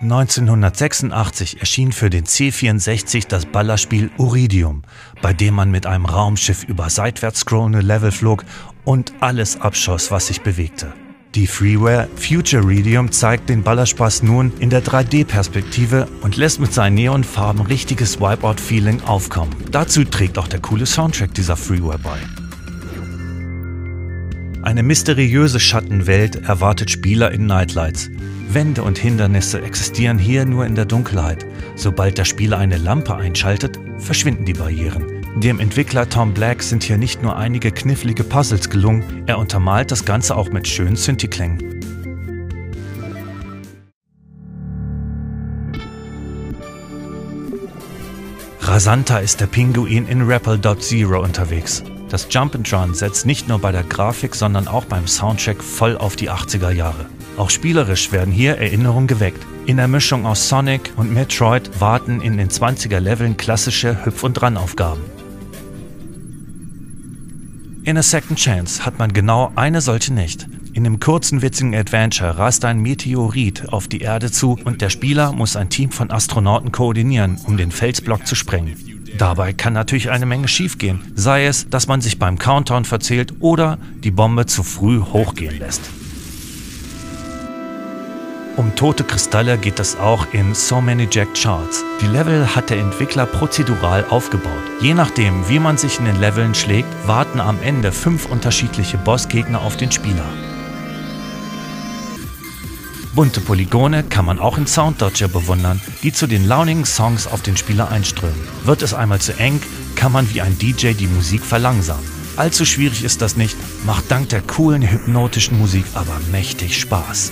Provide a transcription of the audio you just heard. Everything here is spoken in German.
1986 erschien für den C64 das Ballerspiel Uridium, bei dem man mit einem Raumschiff über seitwärts scrollende Level flog und alles abschoss, was sich bewegte. Die Freeware Future Iridium zeigt den Ballerspaß nun in der 3D-Perspektive und lässt mit seinen Neonfarben richtiges Wipeout-Feeling aufkommen. Dazu trägt auch der coole Soundtrack dieser Freeware bei. Eine mysteriöse Schattenwelt erwartet Spieler in Nightlights. Wände und Hindernisse existieren hier nur in der Dunkelheit. Sobald der Spieler eine Lampe einschaltet, verschwinden die Barrieren. Dem Entwickler Tom Black sind hier nicht nur einige knifflige Puzzles gelungen, er untermalt das Ganze auch mit schönen Synthi-Klängen. Rasanter ist der Pinguin in Rappel.Zero unterwegs. Das Jump and Run setzt nicht nur bei der Grafik, sondern auch beim Soundtrack voll auf die 80er Jahre. Auch spielerisch werden hier Erinnerungen geweckt. In der Mischung aus Sonic und Metroid warten in den 20er Leveln klassische Hüpf- und Run-Aufgaben. In A Second Chance hat man genau eine solche nicht. In dem kurzen witzigen Adventure rast ein Meteorit auf die Erde zu und der Spieler muss ein Team von Astronauten koordinieren, um den Felsblock zu sprengen. Dabei kann natürlich eine Menge schiefgehen, sei es, dass man sich beim Countdown verzählt oder die Bombe zu früh hochgehen lässt. Um tote Kristalle geht es auch in So Many Jack Charts. Die Level hat der Entwickler prozedural aufgebaut. Je nachdem, wie man sich in den Leveln schlägt, warten am Ende fünf unterschiedliche Bossgegner auf den Spieler. Bunte Polygone kann man auch in Sound Dodger bewundern, die zu den launigen Songs auf den Spieler einströmen. Wird es einmal zu eng, kann man wie ein DJ die Musik verlangsamen. Allzu schwierig ist das nicht, macht dank der coolen hypnotischen Musik aber mächtig Spaß.